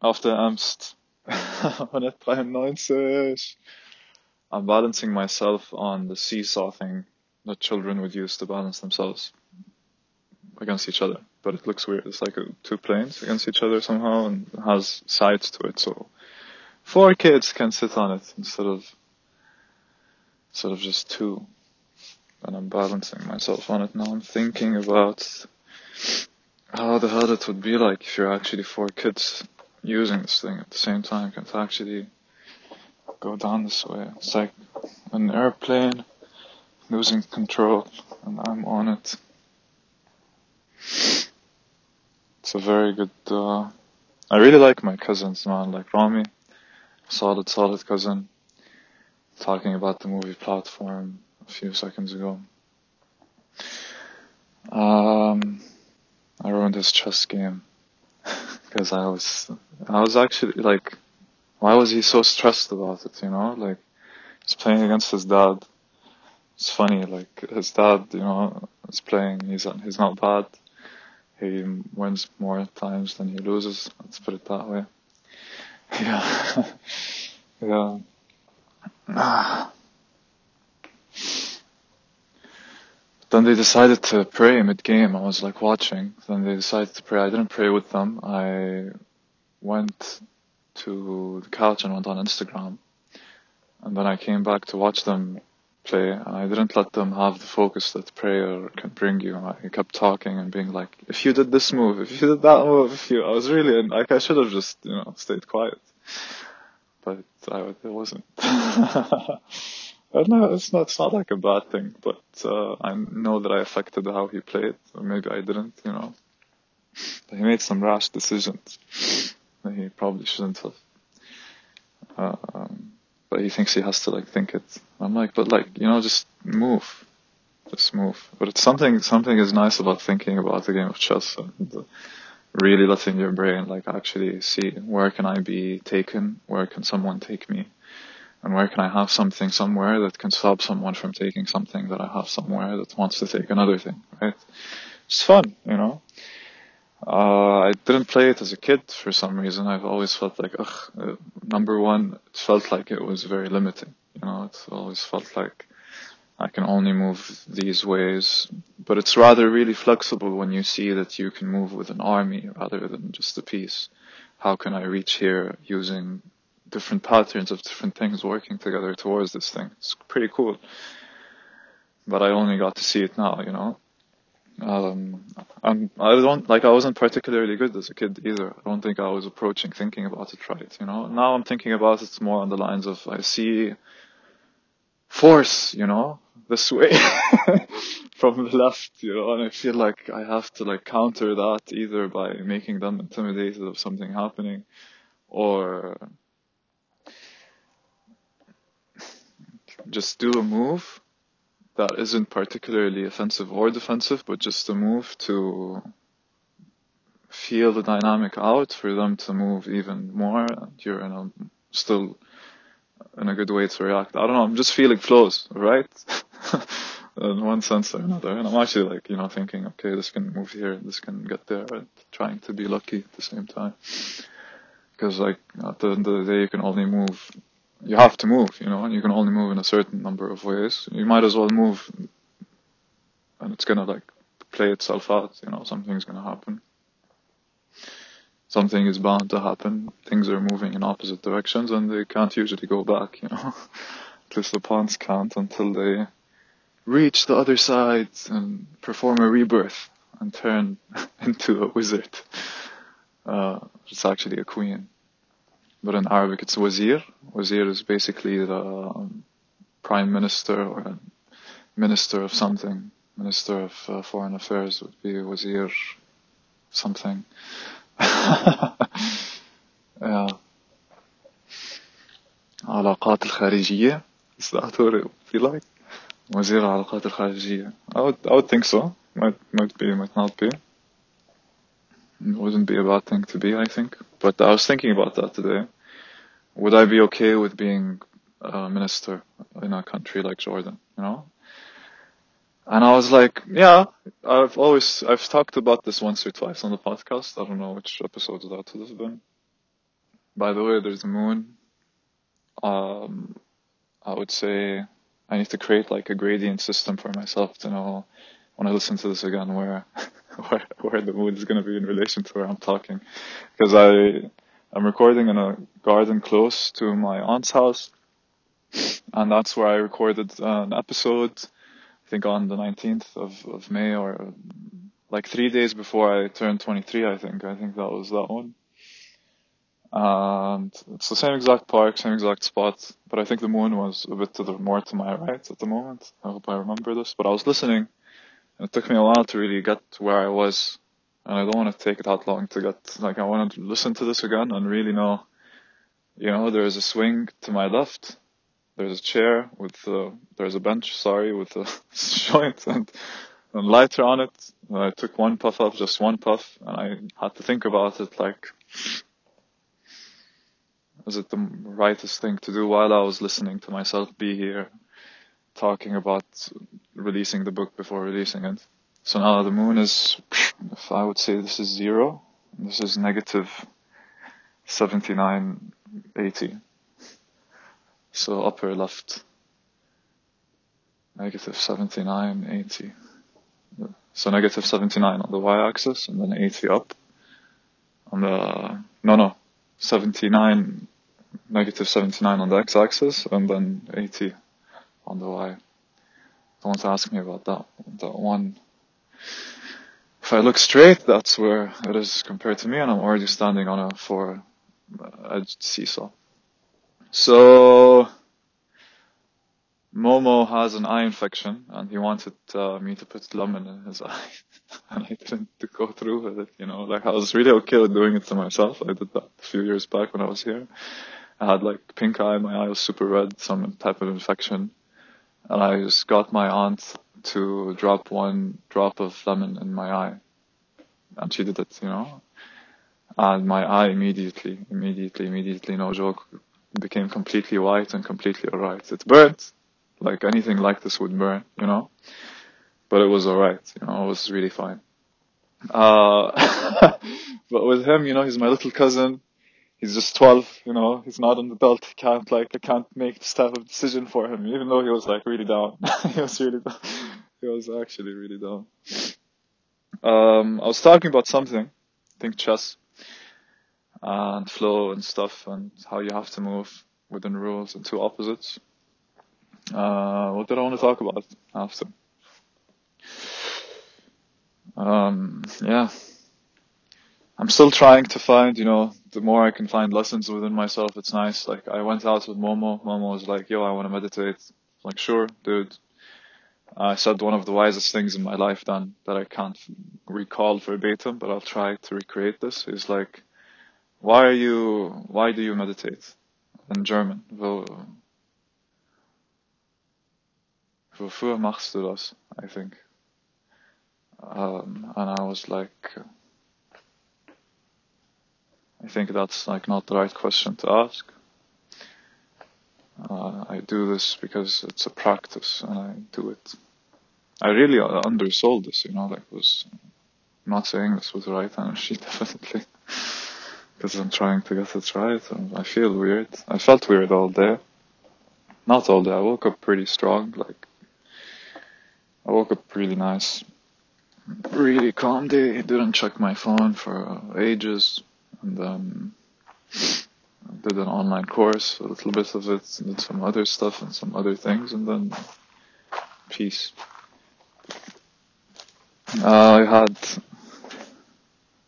auf der Amst 193. I'm balancing myself on the seesaw thing that children would use to balance themselves against each other. But it looks weird. It's like a, two planes against each other somehow and has sides to it. So four kids can sit on it instead of instead of just two. And I'm balancing myself on it now. I'm thinking about how the hell it would be like if you're actually four kids using this thing at the same time. Can actually go down this way. It's like an airplane losing control and I'm on it. It's a very good, uh, I really like my cousins, man, like Rami, solid, solid cousin, talking about the movie platform a few seconds ago. Um, I ruined his chess game because I was, I was actually like, why was he so stressed about it? You know, like he's playing against his dad. It's funny, like his dad, you know, is playing. He's he's not bad. He wins more times than he loses. Let's put it that way. Yeah, yeah. Ah. Then they decided to pray mid game. I was like watching. Then they decided to pray. I didn't pray with them. I went to the couch and went on Instagram. And then I came back to watch them play. I didn't let them have the focus that prayer can bring you. I kept talking and being like, if you did this move, if you did that move, if you, I was really, like, I should have just, you know, stayed quiet. But I, it wasn't. no, it's not, it's not like a bad thing, but, uh, I know that I affected how he played, or maybe I didn't, you know. He made some rash decisions that he probably shouldn't have. Uh, um, but he thinks he has to like think it. I'm like, but like, you know, just move. Just move. But it's something, something is nice about thinking about the game of chess and really letting your brain like actually see where can I be taken? Where can someone take me? And where can I have something somewhere that can stop someone from taking something that I have somewhere that wants to take another thing, right? It's fun, you know? Uh, I didn't play it as a kid for some reason. I've always felt like, ugh, uh, number one, it felt like it was very limiting. You know, it always felt like I can only move these ways. But it's rather really flexible when you see that you can move with an army rather than just a piece. How can I reach here using different patterns of different things working together towards this thing? It's pretty cool. But I only got to see it now, you know? Um, I'm, I don't, like, I wasn't particularly good as a kid either. I don't think I was approaching thinking about it right, you know? Now I'm thinking about it more on the lines of, I see force, you know, this way from the left, you know, and I feel like I have to like counter that either by making them intimidated of something happening or just do a move that isn't particularly offensive or defensive, but just a move to feel the dynamic out for them to move even more. You're in a still in a good way to react. I don't know. I'm just feeling flows, right? in one sense or another. And I'm actually like, you know, thinking, okay, this can move here, this can get there, and trying to be lucky at the same time. Because like at the end of the day, you can only move you have to move, you know, and you can only move in a certain number of ways. You might as well move and it's gonna like play itself out, you know, something's gonna happen. Something is bound to happen. Things are moving in opposite directions and they can't usually go back, you know. At least the pawns can't until they reach the other side and perform a rebirth and turn into a wizard. Uh, it's actually a queen But in Arabic it's wazir. Wazir is basically the um, prime minister or minister of something. Minister of uh, foreign affairs would be wazir something. yeah. علاقات الخارجية is that what it would be like? وزير العلاقات الخارجية I would, I would think so might, might be, might not be it wouldn't be a bad thing to be, I think. But I was thinking about that today. Would I be okay with being a minister in a country like Jordan, you know? And I was like, yeah, I've always, I've talked about this once or twice on the podcast. I don't know which episode that would have been. by the way, there's a moon. Um, I would say I need to create like a gradient system for myself to know when I listen to this again where where, where the mood is going to be in relation to where I'm talking, because I I'm recording in a garden close to my aunt's house, and that's where I recorded uh, an episode. I think on the 19th of, of May or like three days before I turned 23. I think I think that was that one. And it's the same exact park, same exact spot, but I think the moon was a bit to the more to my right at the moment. I hope I remember this. But I was listening, and it took me a while to really get to where I was, and I don't want to take it that long to get like I want to listen to this again and really know. You know, there's a swing to my left. There's a chair with uh, there's a bench, sorry, with a joint and, and lighter on it. And I took one puff up, just one puff, and I had to think about it like is it the rightest thing to do while I was listening to myself be here talking about releasing the book before releasing it? So now the moon is, if I would say this is zero, this is negative 7980. So upper left, negative 7980. So negative 79 on the y-axis and then 80 up on the, no, no, 79 negative 79 on the x-axis and then 80 on the y. Don't ask me about that, that one. If I look straight, that's where it is compared to me and I'm already standing on a four edged seesaw. So, Momo has an eye infection and he wanted uh, me to put lemon in his eye and I didn't go through with it, you know, like I was really okay with doing it to myself. I did that a few years back when I was here. I had like pink eye, my eye was super red, some type of infection. And I just got my aunt to drop one drop of lemon in my eye. And she did it, you know. And my eye immediately, immediately, immediately, no joke, became completely white and completely alright. It burnt, like anything like this would burn, you know. But it was alright, you know, it was really fine. Uh, but with him, you know, he's my little cousin he's just 12, you know, he's not an adult. He can't like, I can't make this type of decision for him, even though he was like really down. he was really down. He was actually really down. Um, I was talking about something, I think chess, and flow and stuff, and how you have to move within rules and two opposites. Uh, what did I want to talk about after? Um, yeah. I'm still trying to find, you know, the more I can find lessons within myself, it's nice. Like I went out with Momo. Momo was like, yo, I want to meditate. I'm like, sure, dude. I said one of the wisest things in my life then that I can't recall verbatim, but I'll try to recreate this is like, why are you, why do you meditate? In German. Wo, wofür machst du das? I think. Um, and I was like, I think that's like not the right question to ask. Uh, I do this because it's a practice and I do it. I really undersold this, you know, like was I'm not saying this with the right energy, definitely. Because I'm trying to get it right and I feel weird. I felt weird all day. Not all day, I woke up pretty strong, like I woke up really nice. Really calm day, didn't check my phone for ages and then I did an online course, a little bit of it, and did some other stuff and some other things, and then peace. Uh, I had,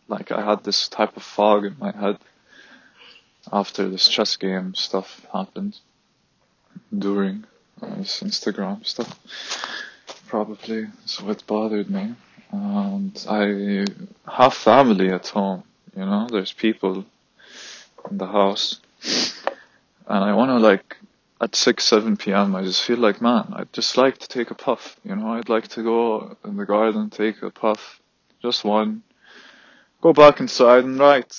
like, I had this type of fog in my head after this chess game stuff happened during uh, this Instagram stuff. Probably, so it bothered me. And I have family at home you know, there's people in the house. And I wanna like, at 6, 7 p.m., I just feel like, man, I'd just like to take a puff, you know, I'd like to go in the garden, take a puff, just one, go back inside and write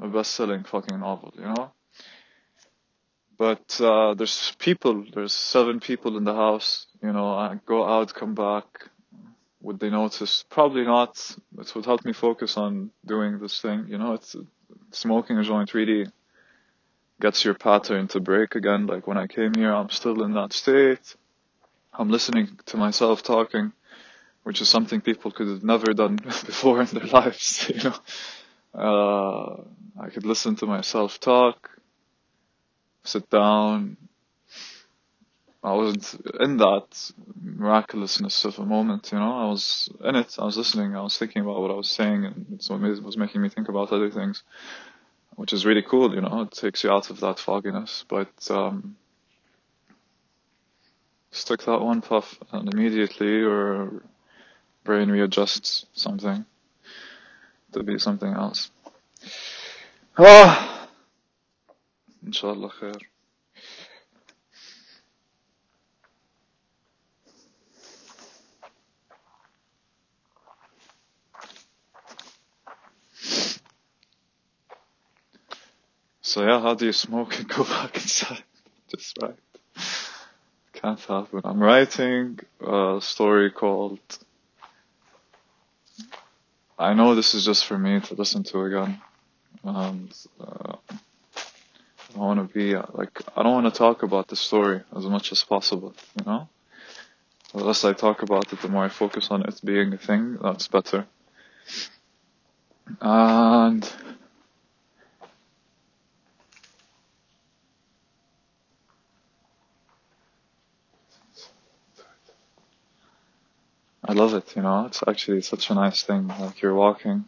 a best-selling fucking novel, you know? But, uh, there's people, there's seven people in the house, you know, I go out, come back, would they notice? Probably not. It would help me focus on doing this thing. You know, it's smoking a joint really gets your pattern to break again. Like when I came here, I'm still in that state. I'm listening to myself talking, which is something people could have never done before in their lives, you know. Uh, I could listen to myself talk, sit down. I wasn't in that miraculousness of a moment, you know. I was in it. I was listening. I was thinking about what I was saying, and it's what was making me think about other things, which is really cool, you know. It takes you out of that fogginess. But um, took that one puff, and immediately your brain readjusts something to be something else. Ah, inshallah khair. So yeah, how do you smoke and go back inside? Just right. Can't happen. I'm writing a story called I know this is just for me to listen to again. And uh, I want to be like I don't want to talk about the story as much as possible, you know. The less I talk about it, the more I focus on it being a thing. That's better. And I love it, you know, it's actually such a nice thing. Like you're walking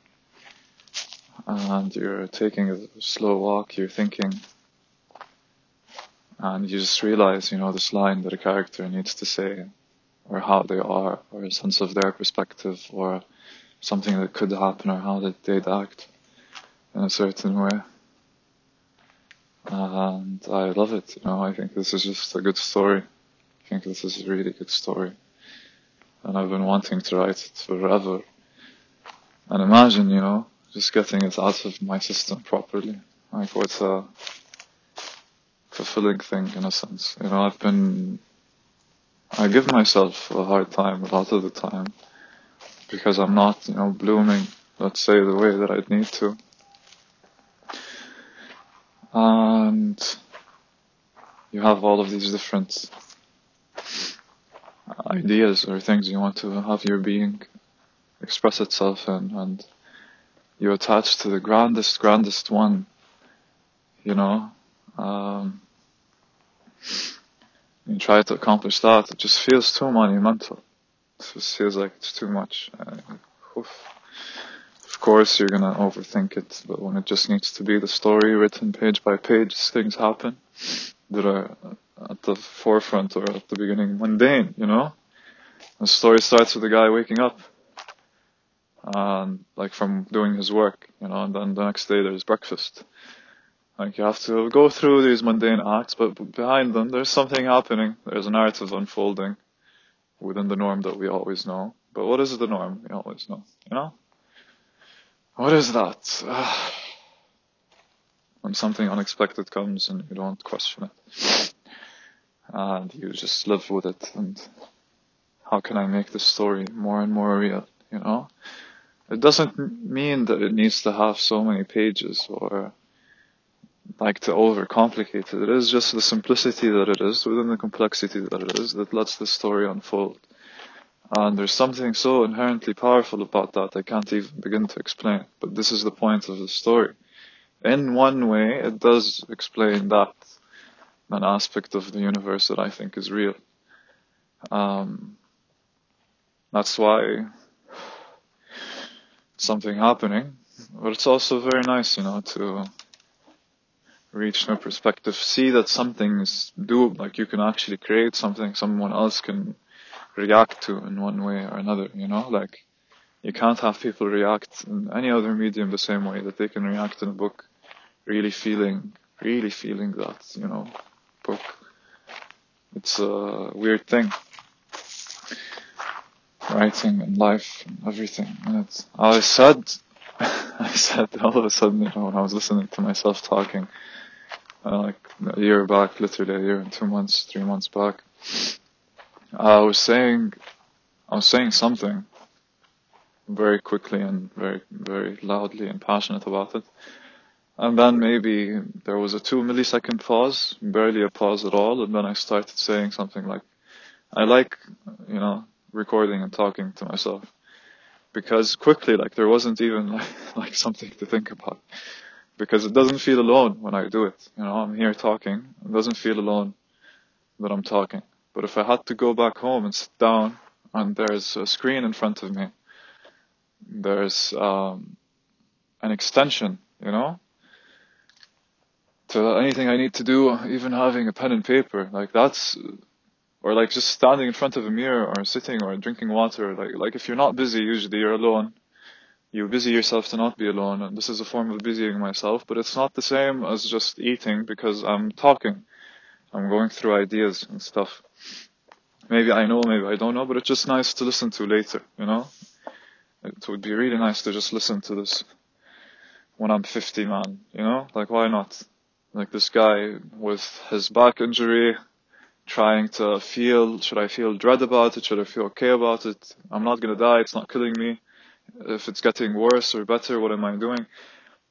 and you're taking a slow walk, you're thinking, and you just realize, you know, this line that a character needs to say, or how they are, or a sense of their perspective, or something that could happen, or how they'd act in a certain way. And I love it, you know, I think this is just a good story. I think this is a really good story and I've been wanting to write it forever. And imagine, you know, just getting it out of my system properly. Like what a fulfilling thing in a sense. You know, I've been, I give myself a hard time a lot of the time because I'm not, you know, blooming, let's say, the way that I'd need to. And you have all of these different ideas or things you want to have your being express itself in and you attach to the grandest, grandest one, you know, um, you try to accomplish that, it just feels too monumental. It just feels like it's too much. Uh, of course, you're gonna overthink it, but when it just needs to be the story written page by page, things happen that are at the forefront or at the beginning mundane, you know? The story starts with a guy waking up and like from doing his work, you know, and then the next day there's breakfast. Like you have to go through these mundane acts, but behind them there's something happening. There's a narrative unfolding within the norm that we always know. But what is the norm we always know, you know? What is that? Ah. when something unexpected comes and you don't question it. And you just live with it and how can I make this story more and more real, you know? It doesn't mean that it needs to have so many pages or like to overcomplicate it. It is just the simplicity that it is within the complexity that it is that lets the story unfold. And there's something so inherently powerful about that I can't even begin to explain. But this is the point of the story. In one way, it does explain that an aspect of the universe that I think is real. Um, that's why something happening. But it's also very nice, you know, to reach new perspective, see that something is doable, like you can actually create something someone else can react to in one way or another, you know, like you can't have people react in any other medium the same way that they can react in a book, really feeling, really feeling that, you know, book. It's a weird thing writing and life and everything. And I said, I said all of a sudden, you know, when I was listening to myself talking, uh, like a year back, literally a year and two months, three months back, I was saying, I was saying something very quickly and very, very loudly and passionate about it. And then maybe there was a two millisecond pause, barely a pause at all, and then I started saying something like, I like, you know, recording and talking to myself. Because quickly, like, there wasn't even like, like something to think about. Because it doesn't feel alone when I do it. You know, I'm here talking. It doesn't feel alone that I'm talking. But if I had to go back home and sit down and there's a screen in front of me, there's um, an extension, you know, to anything I need to do, even having a pen and paper, like that's, or like just standing in front of a mirror or sitting or drinking water, like, like if you're not busy, usually you're alone. You busy yourself to not be alone, and this is a form of busying myself, but it's not the same as just eating because I'm talking. I'm going through ideas and stuff. Maybe I know, maybe I don't know, but it's just nice to listen to later, you know? It would be really nice to just listen to this when I'm 50, man, you know? Like, why not? Like this guy with his back injury, trying to feel, should I feel dread about it? Should I feel okay about it? I'm not gonna die, it's not killing me. If it's getting worse or better, what am I doing?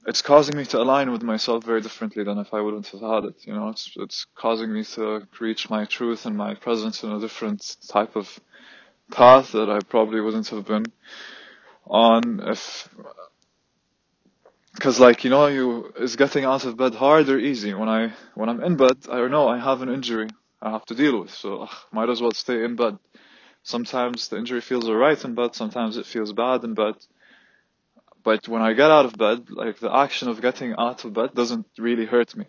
It's causing me to align with myself very differently than if I wouldn't have had it, you know? It's, it's causing me to reach my truth and my presence in a different type of path that I probably wouldn't have been on if because like you know you is getting out of bed hard or easy. When i when i'm in bed i don't know i have an injury i have to deal with so ugh, might as well stay in bed. Sometimes the injury feels alright in bed sometimes it feels bad in bed. But when i get out of bed like the action of getting out of bed doesn't really hurt me.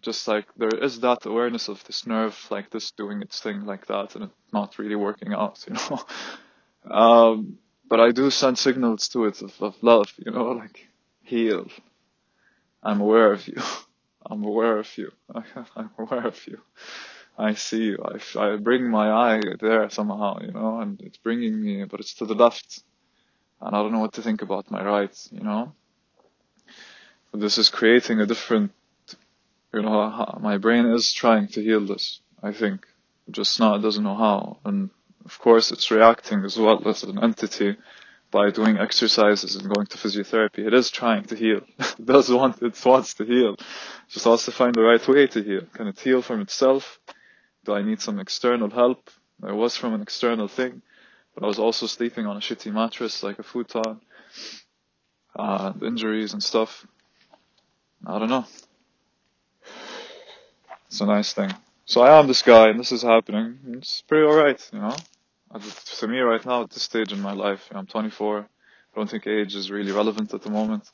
Just like there is that awareness of this nerve like this doing its thing like that and it not really working out you know? Um but i do send signals to it of, of love you know like heal. I'm aware of you. I'm aware of you. I'm aware of you. I see you. I, I bring my eye there somehow, you know, and it's bringing me, but it's to the left. And I don't know what to think about my right, you know. But this is creating a different, you know, my brain is trying to heal this, I think. Just not, doesn't know how. And of course it's reacting as well as an entity by doing exercises and going to physiotherapy. It is trying to heal. it does want, it wants to heal. Just wants to find the right way to heal. Can it heal from itself? Do I need some external help? It was from an external thing, but I was also sleeping on a shitty mattress, like a futon, uh, injuries and stuff. I don't know. It's a nice thing. So I am this guy, and this is happening. It's pretty alright, you know? To me right now at this stage in my life, I'm 24. I don't think age is really relevant at the moment.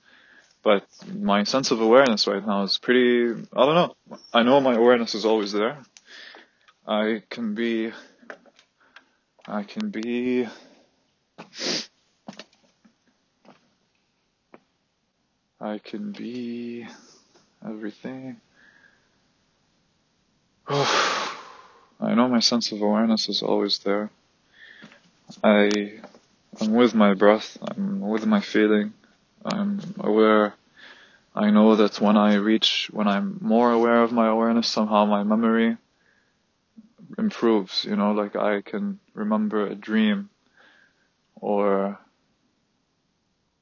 But my sense of awareness right now is pretty, I don't know. I know my awareness is always there. I can be, I can be, I can be everything. I know my sense of awareness is always there. I am with my breath, I'm with my feeling, I'm aware. I know that when I reach, when I'm more aware of my awareness, somehow my memory improves, you know, like I can remember a dream or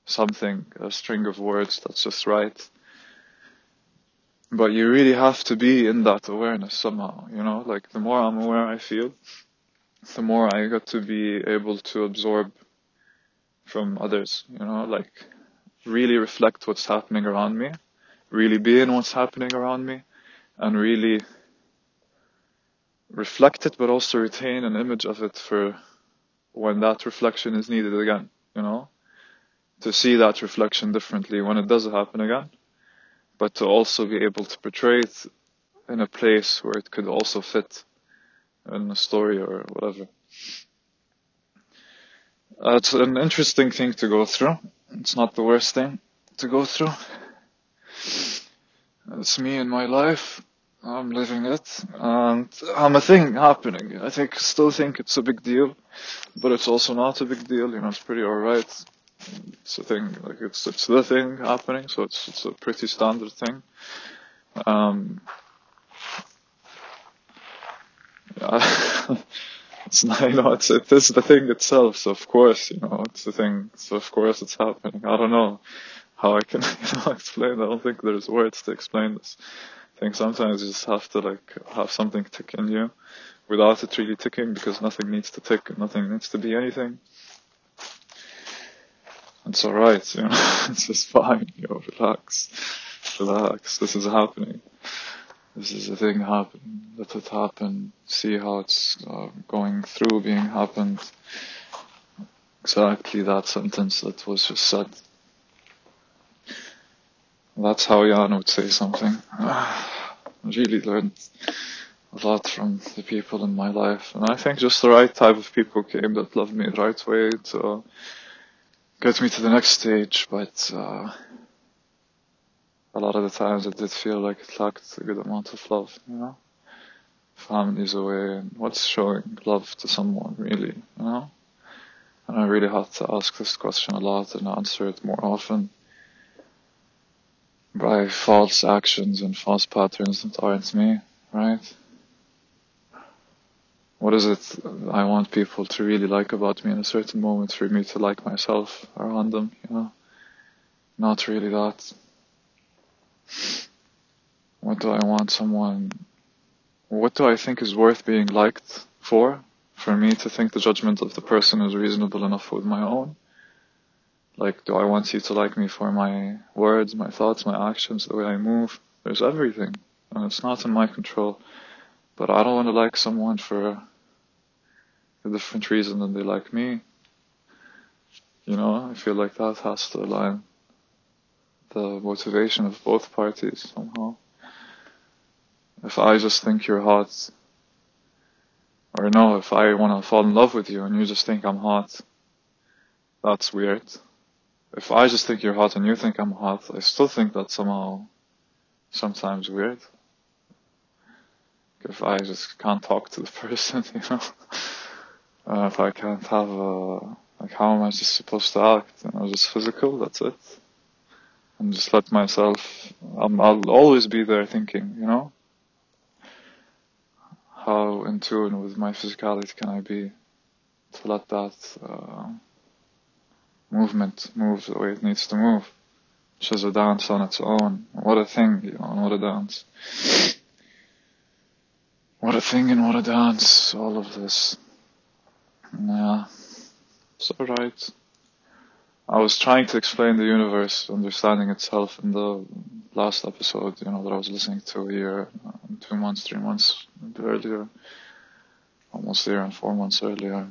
something, a string of words that's just right. But you really have to be in that awareness somehow, you know, like the more I'm aware I feel, the more I got to be able to absorb from others, you know, like really reflect what's happening around me, really be in what's happening around me, and really reflect it, but also retain an image of it for when that reflection is needed again, you know, to see that reflection differently when it does happen again, but to also be able to portray it in a place where it could also fit in a story or whatever. Uh, it's an interesting thing to go through. It's not the worst thing to go through. It's me and my life. I'm living it, and I'm a thing happening. I think, still think it's a big deal, but it's also not a big deal. You know, it's pretty alright. It's a thing, like it's it's the thing happening, so it's it's a pretty standard thing. Um, it's not, you know, it's, it is the thing itself, so of course, you know, it's the thing, so of course it's happening. I don't know how I can you know explain. I don't think there's words to explain this. I think sometimes you just have to like have something tick in you without it really ticking because nothing needs to tick and nothing needs to be anything. It's alright, you know, it's just fine, you know, relax, relax, this is happening. This is a thing happening, let it happen, see how it's uh, going through being happened. Exactly that sentence that was just said. That's how Jan would say something. I really learned a lot from the people in my life, and I think just the right type of people came that loved me the right way to get me to the next stage, but uh, a lot of the times it did feel like it lacked a good amount of love, you know? Family's away, and what's showing love to someone, really, you know? And I really had to ask this question a lot and answer it more often by false actions and false patterns that aren't me, right? What is it I want people to really like about me in a certain moment for me to like myself around them, you know? Not really that. What do I want someone, what do I think is worth being liked for? For me to think the judgment of the person is reasonable enough with my own? Like, do I want you to like me for my words, my thoughts, my actions, the way I move? There's everything, and it's not in my control. But I don't want to like someone for a different reason than they like me. You know, I feel like that has to align the motivation of both parties somehow. If I just think you're hot, or no, if I want to fall in love with you and you just think I'm hot, that's weird. If I just think you're hot and you think I'm hot, I still think that's somehow sometimes weird. If I just can't talk to the person, you know, uh, if I can't have a, like how am I just supposed to act? You know, just physical, that's it. And just let myself, I'm, I'll always be there thinking, you know, how in tune with my physicality can I be to let that, uh, movement move the way it needs to move, which is a dance on its own. What a thing, you know, what a dance. What a thing and what a dance, all of this. Yeah, it's alright. I was trying to explain the universe, understanding itself in the last episode, you know, that I was listening to here, uh, two months, three months earlier, almost year and four months earlier.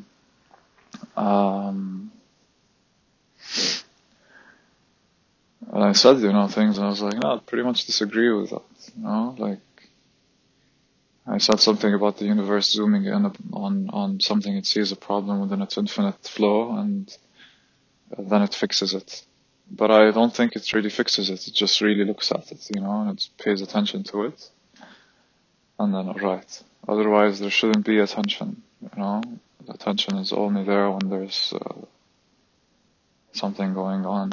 Um, and I said, you know, things, and I was like, no, I pretty much disagree with that, you know, like, I said something about the universe zooming in on, on something it sees a problem within its infinite flow, and then it fixes it. But I don't think it really fixes it, it just really looks at it, you know, and it pays attention to it, and then alright. Otherwise, there shouldn't be attention, you know, attention is only there when there's uh, something going on.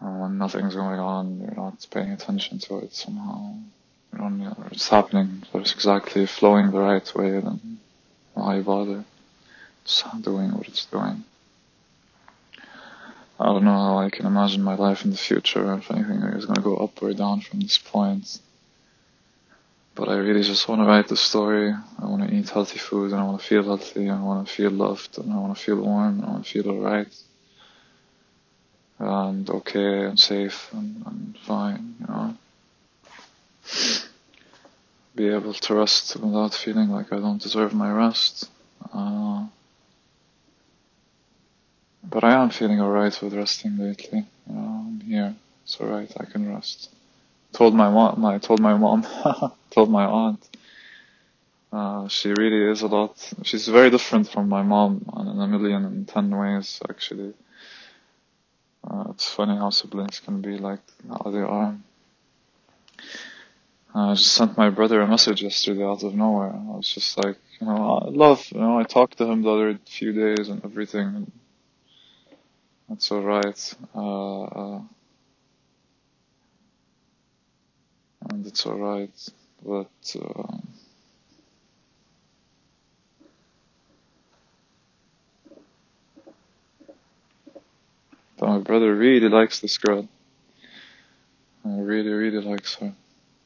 And when nothing's going on, you're not paying attention to it somehow. You don't know, it's happening, it's exactly flowing the right way, then why bother? It's doing what it's doing. I don't know how I can imagine my life in the future, if anything is going to go up or down from this point. But I really just want to write the story. I want to eat healthy food, and I want to feel healthy, and I want to feel loved, and I want to feel warm, and I want to feel alright and okay and safe and, and fine, you know. Be able to rest without feeling like I don't deserve my rest. Uh, but I am feeling alright with resting lately. You know, I'm here. It's alright. I can rest. Told my mom. I told my mom. told my aunt. Uh, she really is a lot. She's very different from my mom in a million and ten ways, actually. Uh, it's funny how siblings can be like how they are. Uh, I just sent my brother a message yesterday out of nowhere. I was just like, you know, I love, you know, I talked to him the other few days and everything. And that's alright. Uh, uh, and it's alright. But, uh, But my brother really likes this girl. I really, really likes her.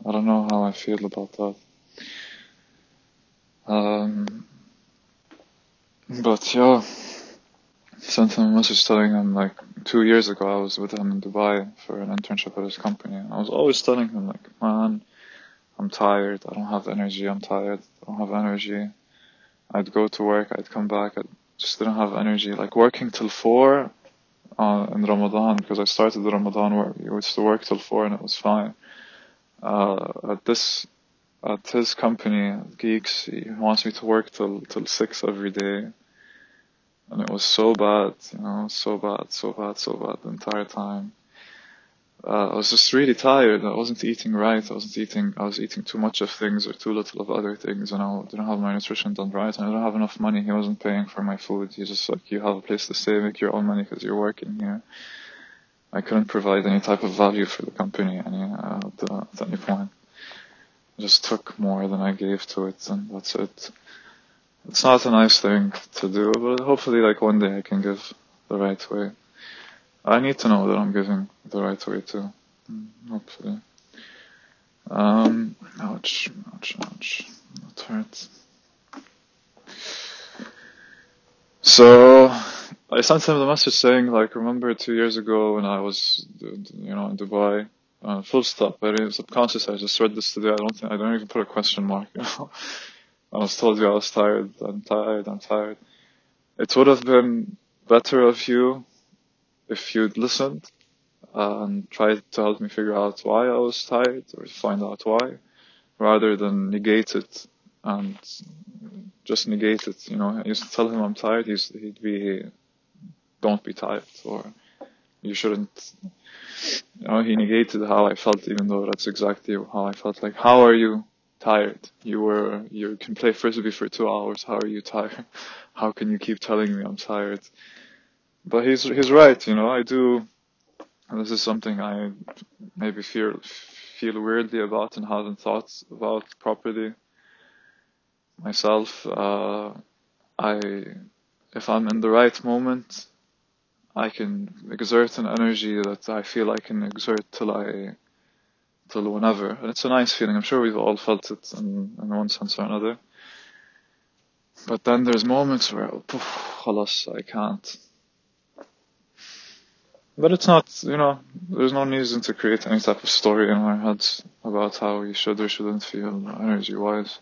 I don't know how I feel about that. Um, but yeah, sent him a message telling him like two years ago I was with him in Dubai for an internship at his company. And I was always telling him like, man, I'm tired. I don't have energy. I'm tired. I don't have energy. I'd go to work. I'd come back. I just didn't have energy. Like working till four uh, in Ramadan because I started the Ramadan work. We used to work till four and it was fine. Uh, at this, at his company, Geeks, he wants me to work till till six every day, and it was so bad, you know, so bad, so bad, so bad the entire time uh, I was just really tired. I wasn't eating right. I wasn't eating. I was eating too much of things or too little of other things, and I didn't have my nutrition done right. And I didn't have enough money. He wasn't paying for my food. He just like, you have a place to stay, make your own money because you're working here. I couldn't provide any type of value for the company any uh, at, uh, at any point. I just took more than I gave to it, and that's it. It's not a nice thing to do, but hopefully, like one day, I can give the right way. I need to know that I'm giving the right way too. Hopefully. Um, ouch, ouch, ouch. That hurts. So, I sent him the message saying, like, remember two years ago when I was, you know, in Dubai? Uh, full stop. Very subconscious. I just read this today. I don't think, I don't even put a question mark. You know? I was told you I was tired. I'm tired. I'm tired. It would have been better of you if you'd listened and tried to help me figure out why I was tired or find out why, rather than negate it and just negate it. You know, I used to tell him I'm tired. He'd be, don't be tired, or you shouldn't. You know, he negated how I felt, even though that's exactly how I felt. Like, how are you tired? You were, you can play frisbee for two hours. How are you tired? How can you keep telling me I'm tired? but he's he's right. You know, I do. This is something I maybe feel feel weirdly about and haven't thought about properly myself. Uh, I, if I'm in the right moment, I can exert an energy that I feel I can exert till I, till whenever, and it's a nice feeling. I'm sure we've all felt it in, in one sense or another. But then there's moments where, poof, halas, I can't. But it's not, you know, there's no reason to create any type of story in our heads about how we should or shouldn't feel energy wise.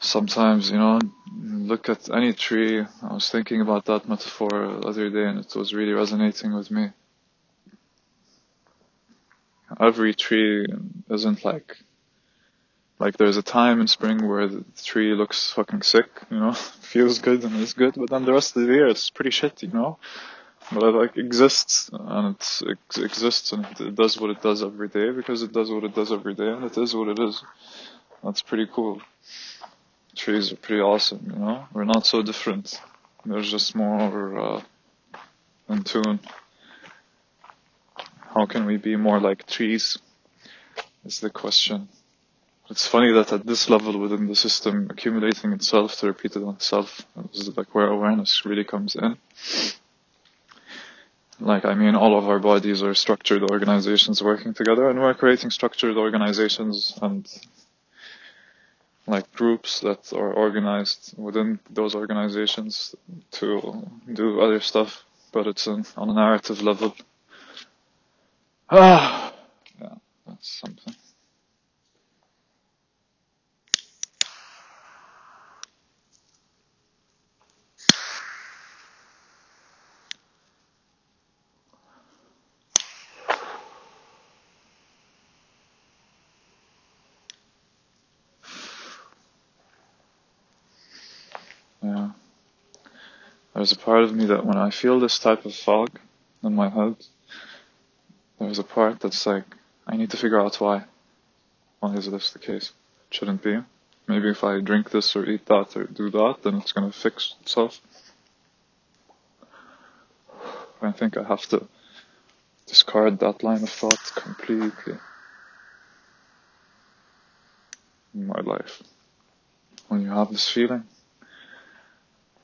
Sometimes, you know, look at any tree. I was thinking about that metaphor the other day and it was really resonating with me. Every tree isn't like, like there's a time in spring where the tree looks fucking sick, you know, feels good and is good, but then the rest of the year it's pretty shit, you know? but it like exists and it exists and it does what it does every day because it does what it does every day and it is what it is. That's pretty cool. Trees are pretty awesome, you know. We're not so different. There's just more uh, in tune. How can we be more like trees? Is the question. It's funny that at this level within the system, accumulating itself to repeat it on itself is like where awareness really comes in. Like, I mean, all of our bodies are structured organizations working together, and we're creating structured organizations and like groups that are organized within those organizations to do other stuff, but it's an, on a narrative level. Ah, yeah, that's something. Yeah. There's a part of me that when I feel this type of fog in my head, there's a part that's like, I need to figure out why. Why is this the case? It shouldn't be. Maybe if I drink this or eat that or do that, then it's gonna fix itself. I think I have to discard that line of thought completely in my life. When you have this feeling,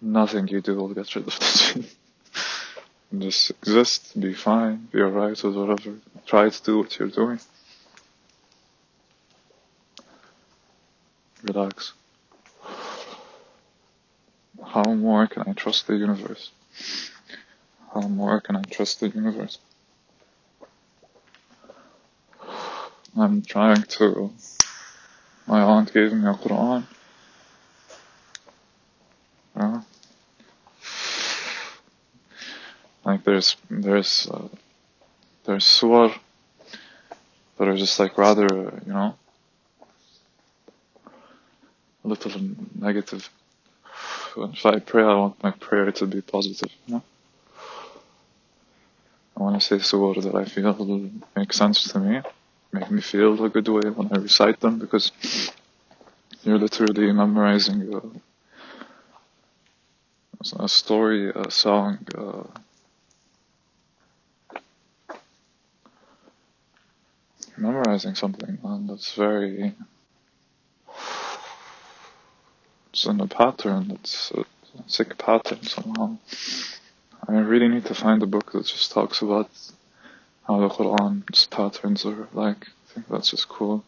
nothing you do will get rid of this feeling. Just exist, be fine, be alright with whatever. Try to do what you're doing. Relax. How more can I trust the universe? How more can I trust the universe? I'm trying to. My aunt gave me a Quran. Yeah. Like there's there's uh, there's surah that are just like rather you know a little negative. If I pray, I want my prayer to be positive. You know? I want to say surah that I feel make sense to me, make me feel a good way when I recite them because you're literally memorizing a, a story, a song. Uh, memorizing something, and that's very. It's in a pattern. It's a sick pattern somehow. I really need to find a book that just talks about how the Quran's patterns are like. I think that's just cool.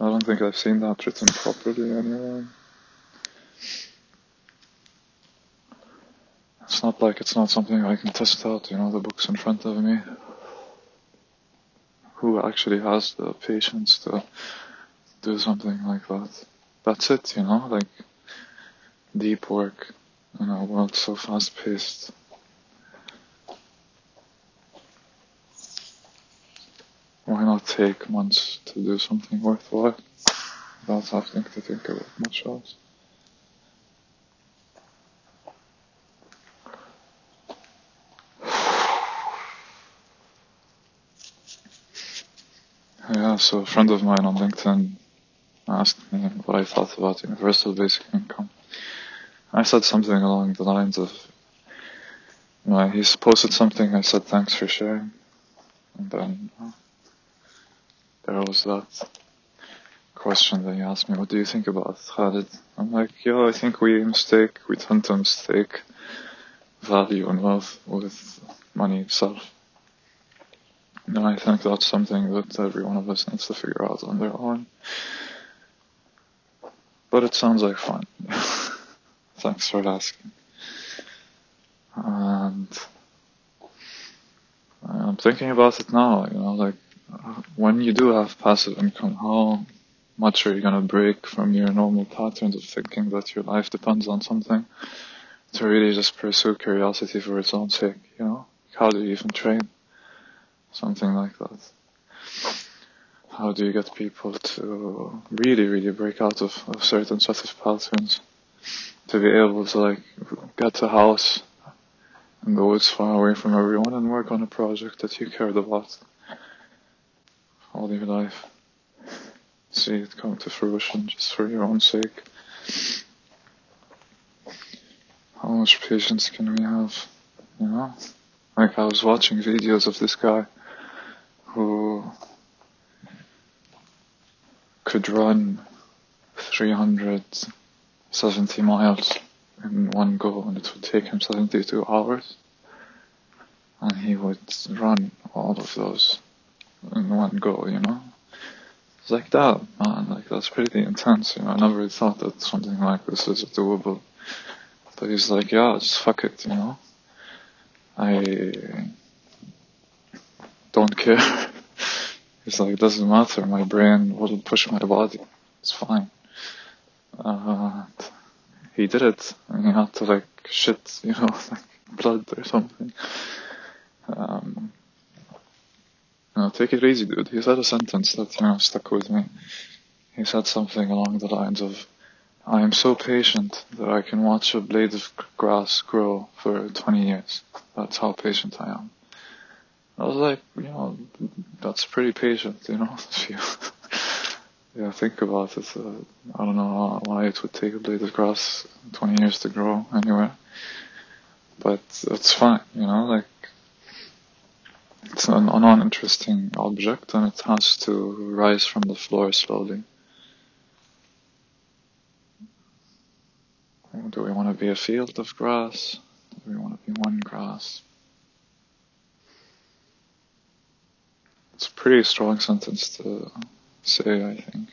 I don't think I've seen that written properly anywhere. Not like it's not something I can test out, you know, the book's in front of me. Who actually has the patience to do something like that? That's it, you know, like deep work in a world so fast paced. Why not take months to do something worthwhile without having to think about much else? So a friend of mine on LinkedIn asked me what I thought about universal basic income. I said something along the lines of, you know, he's posted something, I said thanks for sharing. And then uh, there was that question that he asked me, what do you think about Khalid? I'm like, yeah, I think we mistake, we tend to mistake value and wealth with money itself. And I think that's something that every one of us needs to figure out on their own. But it sounds like fun. Thanks for asking. And I'm thinking about it now, you know, like when you do have passive income, how much are you gonna break from your normal patterns of thinking that your life depends on something to really just pursue curiosity for its own sake, you know? How do you even train? Something like that. How do you get people to really, really break out of a certain set of patterns? To be able to like get a house in the woods far away from everyone and work on a project that you cared about all your life. See it come to fruition just for your own sake. How much patience can we have? You know? Like I was watching videos of this guy who could run 370 miles in one go and it would take him 72 hours. And he would run all of those in one go, you know? It's like that, man. Like, that's pretty intense, you know? I never thought that something like this is doable. But he's like, yeah, just fuck it, you know? I don't care. it's like, it doesn't matter. My brain will push my body. It's fine. Uh, he did it, and he had to like shit, you know, like blood or something. Um, you know, take it easy, dude. He said a sentence that, you know, stuck with me. He said something along the lines of, I am so patient that I can watch a blade of grass grow for 20 years. That's how patient I am. I was like, you know, that's pretty patient, you know, yeah, think about it. Uh, I don't know why it would take a blade of grass 20 years to grow anywhere. But it's fine, you know, like, it's an, an uninteresting object and it has to rise from the floor slowly. do we want to be a field of grass? Do we want to be one grass? It's a pretty strong sentence to say, I think.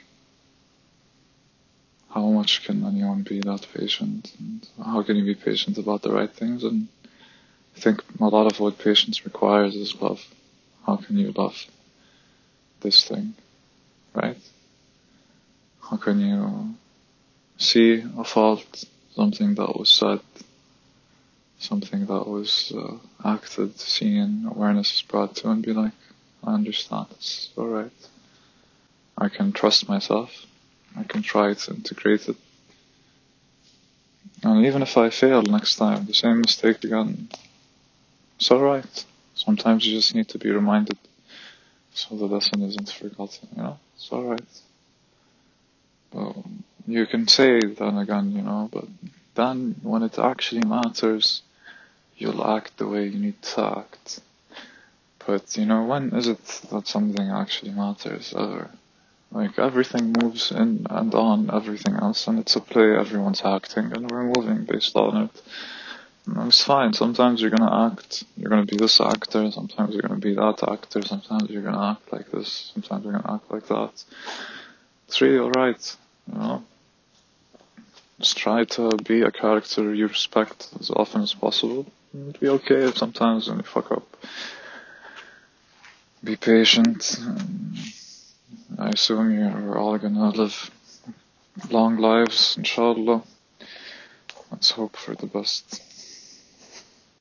How much can anyone be that patient? And how can you be patient about the right things? And I think a lot of what patience requires is love. How can you love this thing, right? How can you see a fault, something that was said, something that was uh, acted, seen, awareness is brought to, and be like, I understand. It's all right. I can trust myself. I can try to integrate it. And even if I fail next time, the same mistake again, it's alright. Sometimes you just need to be reminded so the lesson isn't forgotten, you know? It's alright. Well, you can say then again, you know, but then when it actually matters, you'll act the way you need to act. But you know, when is it that something actually matters ever? Like everything moves in and on everything else, and it's a play. Everyone's acting, and we're moving based on it. It's fine. Sometimes you're gonna act. You're gonna be this actor. Sometimes you're gonna be that actor. Sometimes you're gonna act like this. Sometimes you're gonna act like that. It's really alright. You know. Just try to be a character you respect as often as possible. It'll be okay if sometimes when you fuck up be patient. I assume you're all gonna live long lives, inshallah. Let's hope for the best.